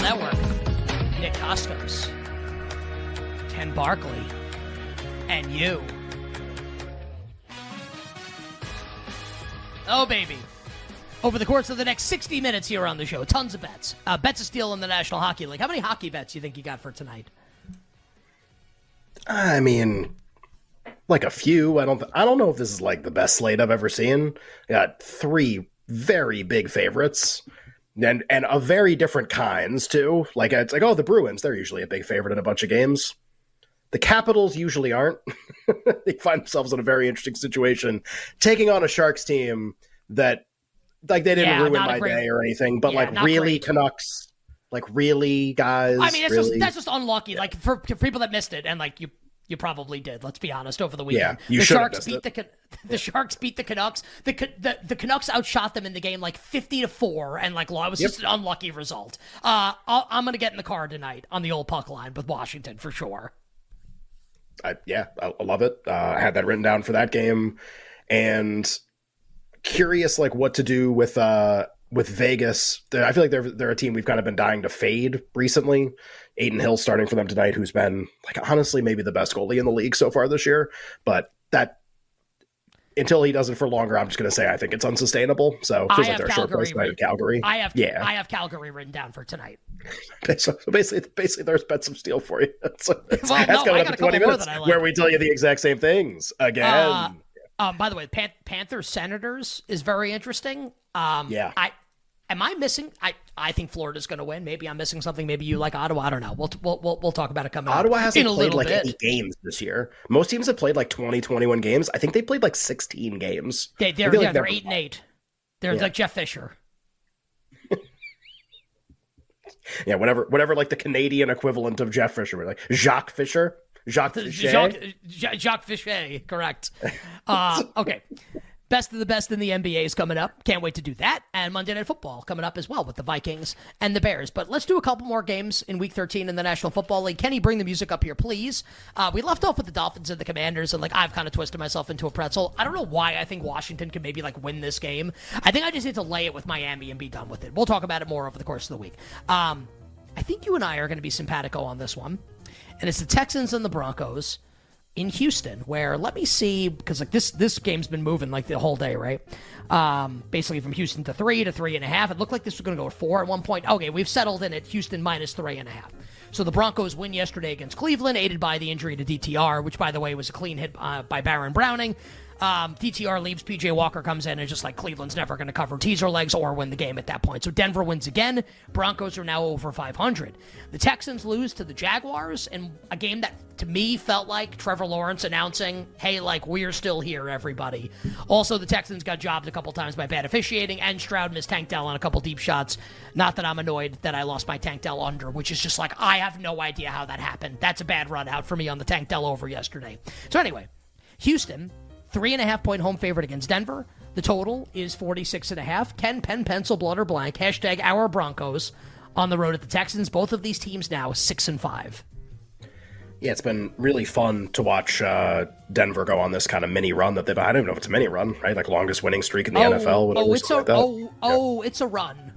Network. Nick Kostos, Ken Barkley, and you. Oh, baby. Over the course of the next 60 minutes here on the show, tons of bets. Uh, bets of steel in the National Hockey League. How many hockey bets do you think you got for tonight? I mean, like a few. I don't. Th- I don't know if this is like the best slate I've ever seen. I got three very big favorites, and and of very different kinds too. Like it's like oh, the Bruins. They're usually a big favorite in a bunch of games. The Capitals usually aren't. they find themselves in a very interesting situation, taking on a Sharks team that like they didn't Yeah, ruin my great- day or anything, but Yeah, like really great. Canucks. Like really, guys. I mean, that's really? just that's just unlucky. Like for, for people that missed it, and like you, you probably did. Let's be honest. Over the weekend, Yeah, the Sharks beat it. the the Sharks beat the Canucks. The, the the Canucks outshot them in the game like fifty to four, and like law it was Yep. just an unlucky result. Uh, I'll, I'm gonna get in the car tonight on the old puck line with Washington for sure. I, yeah, I, I love it. Uh, I had that written down for that game, and curious like what to do with uh with Vegas. I feel like they're they're a team we've kind of been dying to fade recently. Adin Hill starting for them tonight, who's been like honestly maybe the best goalie in the league so far this year, but that. Until he does it for longer, I'm just going to say I think it's unsustainable. So I feels like they're a short Calgary price tonight in Calgary. I have yeah. I have Calgary written down for tonight. So basically, basically, there's bets some steel for you. That's, that's, Well, that's no, coming up in 20 minutes, like. where we tell you the exact same things again. Uh, Um, by the way, Pan- Panthers Senators is very interesting. Um, Yeah. I am I missing? I I think Florida's going to win. Maybe I'm missing something. Maybe you like Ottawa. I don't know. We'll we'll we'll, we'll talk about it coming up Ottawa hasn't played like bit. any games this year. Most teams have played like 20, 21 games. I think they played like 16 games. They, they're, yeah, like they're eight and eight. They're Yeah. like Jeff Fisher. Yeah, whatever, whatever, like the Canadian equivalent of Jeff Fisher, like Jacques Fisher, Jacques Fisher. Jacques, Ja- Jacques Fichet, correct. Uh, okay. Best of the best in the NBA is coming up. Can't wait to do that. And Monday Night Football coming up as well with the Vikings and the Bears. But let's do a couple more games in Week 13 in the National Football League. Kenny, bring the music up here, please. Uh, we left off with the Dolphins and the Commanders, and like I've kind of twisted myself into a pretzel. I don't know why I think Washington can maybe like win this game. I think I just need to lay it with Miami and be done with it. We'll talk about it more over the course of the week. Um, I think you and I are going to be simpatico on this one, and it's the Texans and the Broncos in Houston, where let me see because like this this game's been moving like the whole day, right? Um, basically from Houston to three to three and a half. It looked like this was going to go to four at one point. Okay, we've settled in at Houston minus three and a half. So the Broncos win yesterday against Cleveland, aided by the injury to DTR, which by the way was a clean hit uh, by Baron Browning. Um, DTR leaves, PJ Walker comes in, and just like Cleveland's never going to cover teaser legs or win the game at that point. So Denver wins again. Broncos are now over 500. The Texans lose to the Jaguars in a game that to me felt like Trevor Lawrence announcing, hey, like, we're still here, everybody. Also, the Texans got jobbed a couple times by bad officiating, and Stroud missed Tank Dell on a couple deep shots. Not that I'm annoyed that I lost my Tank Dell under, which is just like, I have no idea how that happened. That's a bad run out for me on the Tank Dell over yesterday. So, anyway, Houston, three and a half point home favorite against Denver. The total is 46 and a half. Ken Pen Pencil Blood or Blank. Hashtag our Broncos on the road at the Texans. Both of these teams now six and five. Yeah, it's been really fun to watch uh, Denver go on this kind of mini run that they've. I don't even know if it's a mini run, right? Like longest winning streak in the NFL. Whatever, oh, it's a like oh oh, it's a run.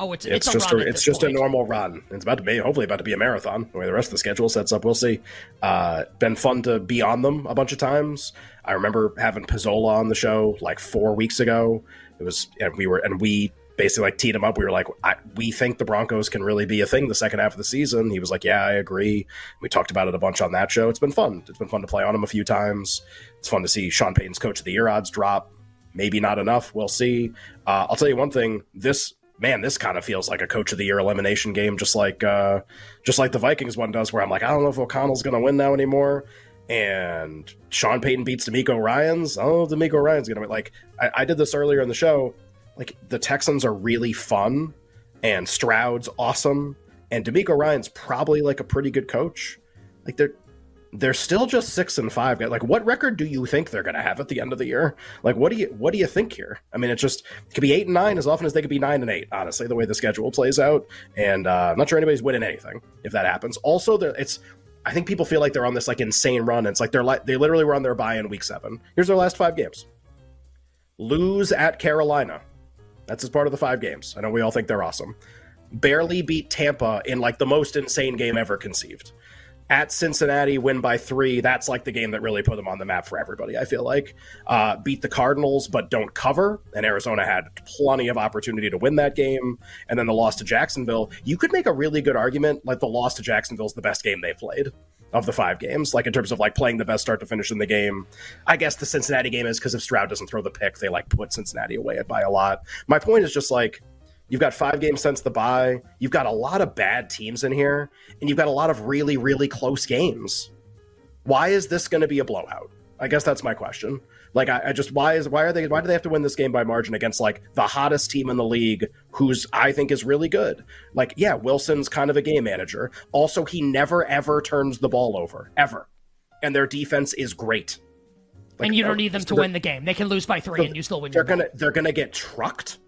Oh, it's it's, it's, just a it's just a normal run. It's about to be hopefully about to be a marathon. The way the rest of the schedule sets up, we'll see. Uh, been fun to be on them a bunch of times. I remember having Pizzola on the show like four weeks ago. It was and we were and we basically like teed him up. We were like, I, we think the Broncos can really be a thing the second half of the season. He was like, Yeah, I agree. We talked about it a bunch on that show. It's been fun. It's been fun to play on him a few times. It's fun to see Sean Payton's coach of the year odds drop. Maybe not enough. We'll see. Uh, I'll tell you one thing. This man, this kind of feels like a coach of the year elimination game, just like uh, just like the Vikings one does, where I'm like, I don't know if O'Connell's going to win now anymore. And Sean Payton beats DeMeco Ryans. Oh, DeMeco Ryans going to win. Like I, I did this earlier in the show. Like the Texans are really fun, and Stroud's awesome, and DeMeco Ryans probably like a pretty good coach. Like they're they're still just six and five. Like, what record do you think they're going to have at the end of the year? Like, what do you what do you think here? I mean, it just it could be eight and nine as often as they could be nine and eight. Honestly, the way the schedule plays out, and uh, I'm not sure anybody's winning anything if that happens. Also, it's I think people feel like they're on this like insane run. It's like they're like they literally were on their bye in week seven. Here's their last five games: lose at Carolina. That's as part of the five games. I know we all think they're awesome. barely beat Tampa in like the most insane game ever conceived. At Cincinnati, win by three. That's like the game that really put them on the map for everybody. I feel like uh, beat the Cardinals, but don't cover. And Arizona had plenty of opportunity to win that game. And then the loss to Jacksonville. You could make a really good argument like the loss to Jacksonville is the best game they played of the five games, like in terms of like playing the best start to finish in the game. I guess the Cincinnati game is because if Stroud doesn't throw the pick, they like put Cincinnati away by a lot. My point is just like You've got five games since the bye. You've got a lot of bad teams in here, and you've got a lot of really, really close games. Why is this going to be a blowout? I guess that's my question. Like, I, I, just why is why are they why do they have to win this game by margin against like the hottest team in the league, who's I think is really good? Like, yeah, Wilson's kind of a game manager. Also, he never ever turns the ball over ever, and their defense is great. Like, and you don't need them to win the game. They can lose by three, so and you still win. They're gonna they're gonna get trucked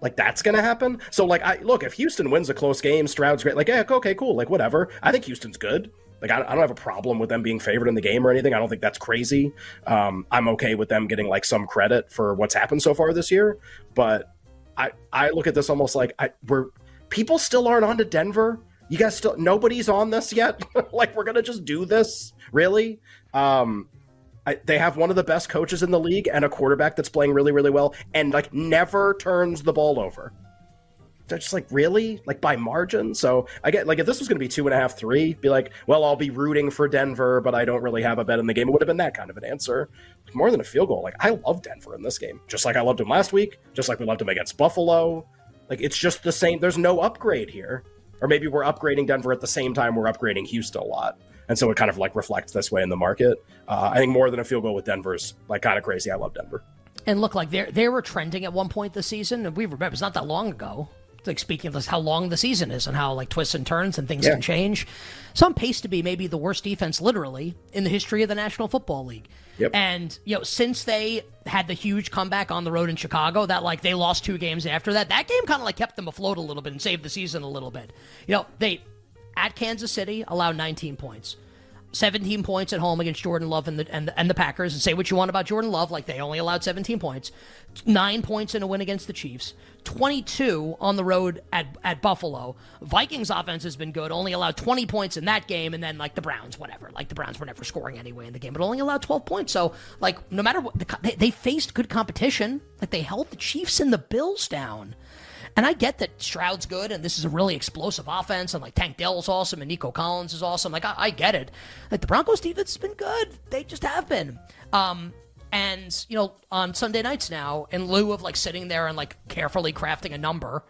like that's gonna happen. So like I look, if Houston wins a close game, Stroud's great. Like, yeah, okay, cool. Like whatever. I think Houston's good. Like I, I don't have a problem with them being favored in the game or anything. I don't think that's crazy. Um, I'm okay with them getting like some credit for what's happened so far this year. But I I look at this almost like I we're people still aren't on to Denver. You guys still nobody's on this yet. like we're gonna just do this really. Um, I, they have one of the best coaches in the league and a quarterback that's playing really, really well and like never turns the ball over. They're just like really like by margin. So I get like if this was going to be two and a half, three, be like, well, I'll be rooting for Denver, but I don't really have a bet in the game. It would have been that kind of an answer. More than a field goal. Like I love Denver in this game, just like I loved him last week, just like we loved him against Buffalo. Like it's just the same. There's no upgrade here, or maybe we're upgrading Denver at the same time we're upgrading Houston a lot and so it kind of like reflects this way in the market. Uh, I think more than a field goal with Denver's like kind of crazy. I love Denver. And look, like they they were trending at one point this season, and we remember it's not that long ago. Like speaking of this, how long the season is and how like twists and turns and things yeah. can change. Some pace to be maybe the worst defense, literally, in the history of the National Football League. Yep. And you know, since they had the huge comeback on the road in Chicago, that like they lost two games after that, that game kind of like kept them afloat a little bit and saved the season a little bit. You know, they at Kansas City allowed 19 points. 17 points at home against Jordan Love and the, and the, and the Packers, and say what you want about Jordan Love, like they only allowed 17 points. Nine points in a win against the Chiefs. 22 on the road at, at Buffalo. Vikings offense has been good, only allowed 20 points in that game, and then like the Browns, whatever. Like the Browns were never scoring anyway in the game, but only allowed 12 points. So like no matter what, the, they, they faced good competition. Like they held the Chiefs and the Bills down. And I get that Stroud's good and this is a really explosive offense and like Tank Dell's awesome and Nico Collins is awesome. Like I, I get it. Like the Broncos defense has been good. They just have been. Um, and you know, on Sunday nights now, in lieu of like sitting there and like carefully crafting a number,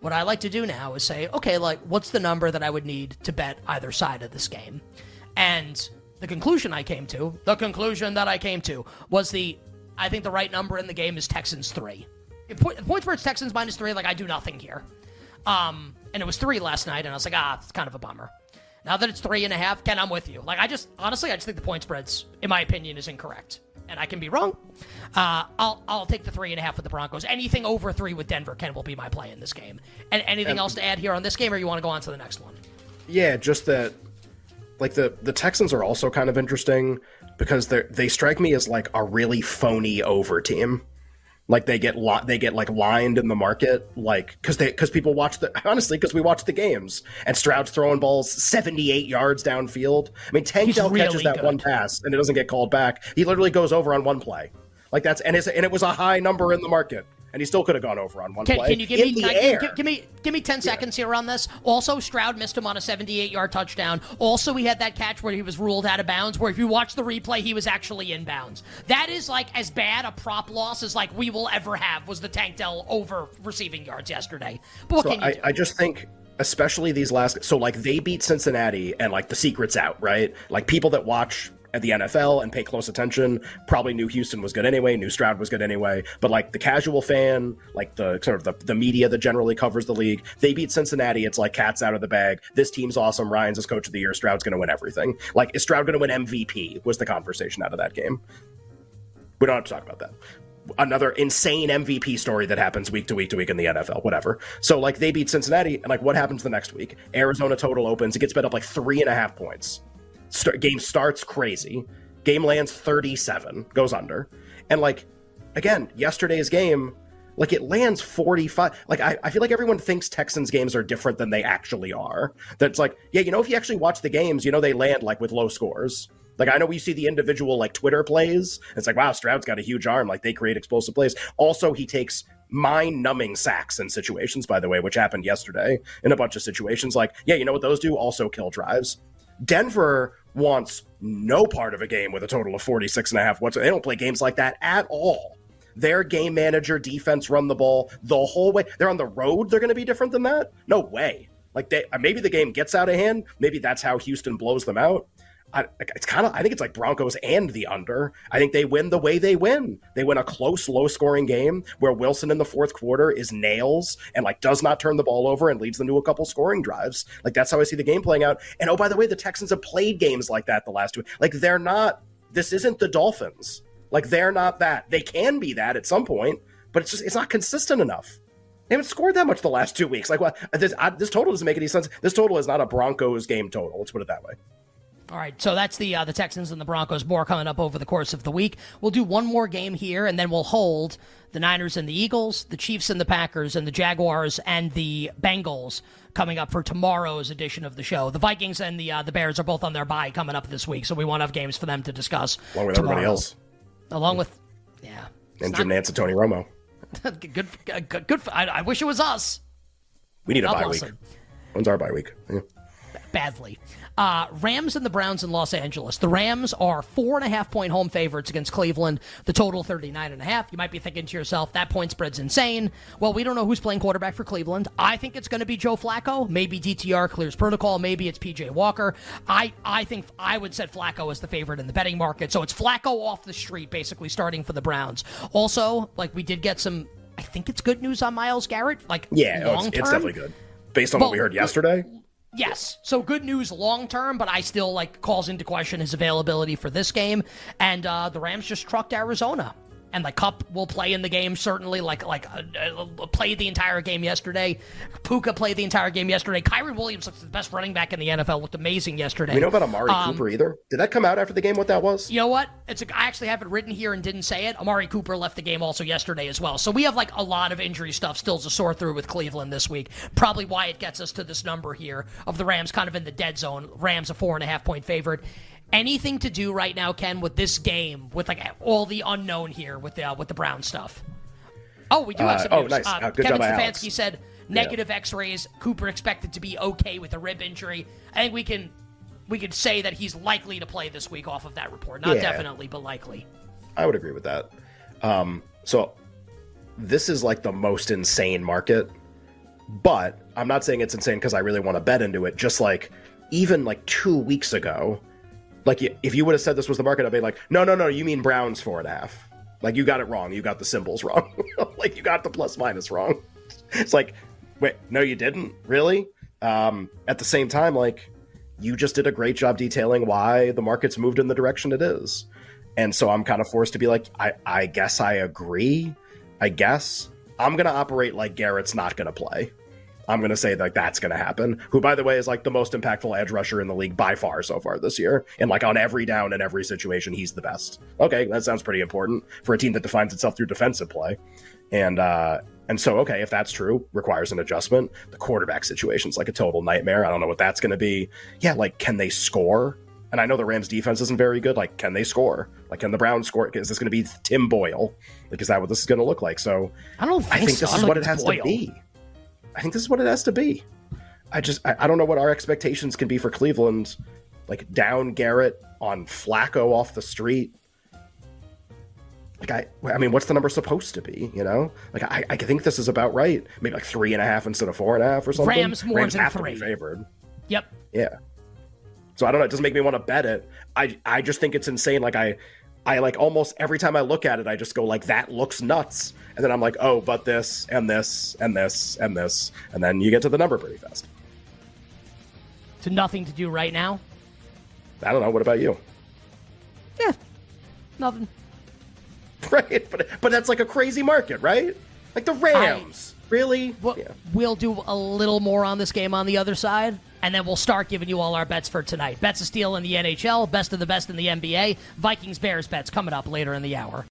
what I like to do now is say, okay, like what's the number that I would need to bet either side of this game? And the conclusion I came to, the conclusion that I came to was the I think the right number in the game is Texans three. If it's Texans minus three, like I do nothing here. Um, and it was three last night, and I was like, ah, it's kind of a bummer. Now that it's three and a half, Ken, I'm with you. Like I just honestly, I just think the point spreads, in my opinion, is incorrect, and I can be wrong. Uh, I'll I'll take the three and a half with the Broncos. Anything over three with Denver, Ken, will be my play in this game. And anything and, else to add here on this game, or you want to go on to the next one? Yeah, just that. Like the the Texans are also kind of interesting because they they strike me as like a really phony over team like they get li- they get like lined in the market like because they because people watch the honestly because we watch the games and Stroud's throwing balls 78 yards downfield. I mean Tank Dell really catches that good. one pass and it doesn't get called back. He literally goes over on one play. Like that's and it's and it was a high number in the market and he still could have gone over on one can, play. Can you give me give, give, give, me give me ten seconds here on this? Also, Stroud missed him on a 78-yard touchdown. Also, he had that catch where he was ruled out of bounds. Where if you watch the replay, he was actually in bounds. That is like as bad a prop loss as like we will ever have. Was the Tank Dell over receiving yards yesterday? But what so can you I, do? I just think especially these last so like they beat Cincinnati and like the secret's out, right? Like people that watch at the NFL and pay close attention probably knew Houston was good anyway, knew Stroud was good anyway. But like the casual fan, like the sort of the, the media that generally covers the league, they beat Cincinnati. It's like cats out of the bag. This team's awesome. Ryans as coach of the year. Stroud's going to win everything. Like, is Stroud going to win MVP? Was the conversation out of that game. We don't have to talk about that another insane MVP story that happens week to week to week in the NFL, whatever. So like they beat Cincinnati, and like what happens the next week? Arizona total opens, it gets bet up like three and a half points. Start, game starts crazy. Game lands 37, goes under. And like, again, yesterday's game, Like it lands 45. Like I, I feel like everyone thinks Texans games are different than they actually are. That's like, yeah, you know, if you actually watch the games, you know, they land like with low scores. Like I know we see the individual like Twitter plays. It's like, wow, Stroud's got a huge arm. Like they create explosive plays. Also, he takes mind-numbing sacks in situations, by the way, which happened yesterday in a bunch of situations. Like, yeah, you know what those do? Also kill drives. Denver wants no part of a game with a total of 46 and a half. What's they don't play games like that at all. Their game manager, defense, run the ball the whole way. They're on the road. They're going to be different than that. No way. Like they uh, maybe the game gets out of hand. Maybe that's how Houston blows them out. I, it's kind of I think it's like Broncos and the under. I think they win the way they win. They win a close, low scoring game where Wilson in the fourth quarter is nails and like does not turn the ball over and leads them to a couple scoring drives. Like that's how I see the game playing out. And oh by the way, the Texans have played games like that the last two. Like they're not. This isn't the Dolphins. Like they're not that. They can be that at some point, but it's just it's not consistent enough. They haven't scored that much the last two weeks. Like what? This, I, this total doesn't make any sense. This total is not a Broncos game total. Let's put it that way. All right, so that's the uh, the Texans and the Broncos. More coming up over the course of the week. We'll do one more game here, and then we'll hold the Niners and the Eagles, the Chiefs and the Packers, and the Jaguars and the Bengals coming up for tomorrow's edition of the show. The Vikings and the uh, the Bears are both on their bye coming up this week, so we won't have games for them to discuss. Along with tomorrow. everybody else. Along with, yeah, and Jim Nantz and Tony Romo. good, good, good. I, I, wish it was us. We need a bye week. When's our bye week? Yeah. Badly. Uh, Rams and the Browns in Los Angeles. The Rams are four and a half point home favorites against Cleveland. The total 39 and a half. You might be thinking to yourself, that point spread's insane. Well, we don't know who's playing quarterback for Cleveland. I think it's going to be Joe Flacco. Maybe DTR clears protocol. Maybe it's PJ Walker. I, I think I would set Flacco as the favorite in the betting market. So it's Flacco off the street, basically starting for the Browns. Also, like we did get some, I think it's good news on Myles Garrett. Like, yeah, oh, it's, it's, definitely good based on what we heard yesterday. Yes. So good news long term, but I still like calls into question his availability for this game. And uh, the Rams just trucked Arizona and the cup will play in the game certainly. Like like uh, uh, played the entire game yesterday. Puka played the entire game yesterday. Kyren Williams looks the best running back in the NFL looked amazing yesterday. We know about Amari um, Cooper either. Did that come out after the game what that was? You know what? It's a, I actually have it written here and didn't say it. Amari Cooper left the game also yesterday as well. So we have like a lot of injury stuff still to sort through with Cleveland this week. Probably why it gets us to this number here of the Rams kind of in the dead zone. Rams a four and a half point favorite anything to do right now, Ken, with this game, with like all the unknown here with the uh, with the Brown stuff? Oh, we do have uh, some uh, news. Oh, nice. Uh, uh, good Kevin Stefanski said negative yeah. X-rays. Cooper expected to be okay with a rib injury. I think we can we could say that he's likely to play this week off of that report. Not yeah. definitely, but likely. I would agree with that. Um, so this is like the most insane market, but I'm not saying it's insane because I really want to bet into it. Just like even like two weeks ago, like if you would have said this was the market, I'd be like, no, no, no, you mean Browns four and a half. Like you got it wrong. You got the symbols wrong. like you got the plus minus wrong. It's like, wait, no, you didn't really. Um, at the same time, like you just did a great job detailing why the market's moved in the direction it is. And so I'm kind of forced to be like, I, I guess I agree. I guess I'm going to operate like Garrett's not going to play. I'm going to say like that's going to happen. Who, by the way, is like the most impactful edge rusher in the league by far so far this year. And like on every down in every situation, he's the best. Okay, that sounds pretty important for a team that defines itself through defensive play. And uh, and so okay, if that's true, requires an adjustment. The quarterback situation's like a total nightmare. I don't know what that's going to be. Yeah, like can they score? And I know the Rams defense isn't very good. Like, can they score? Like, can the Browns score? Is this going to be Tim Boyle? Like, is that what this is going to look like? So I don't. Think I think so. this is what it has Boyle. to be. I think this is what it has to be. I just I, I, don't know what our expectations can be for Cleveland. Like down Garrett on Flacco off the street. Like I, I mean, what's the number supposed to be? You know, like I, I think this is about right. Maybe like three and a half instead of four and a half or something. Rams more Rams than three. Favored. Yep. Yeah. So I don't know. It doesn't make me want to bet it. I I just think it's insane. Like I I like almost every time I look at it, I just go like, that looks nuts. And then I'm like, oh, but this and this and this and this. And then you get to the number pretty fast. So nothing to do right now? I don't know. What about you? Yeah, nothing. Right, but but that's like a crazy market, right? Like the Rams, I, really? We'll, yeah. we'll do a little more on this game on the other side and then we'll start giving you all our bets for tonight. Bets of steel in the NHL, best of the best in the NBA, Vikings Bears bets coming up later in the hour.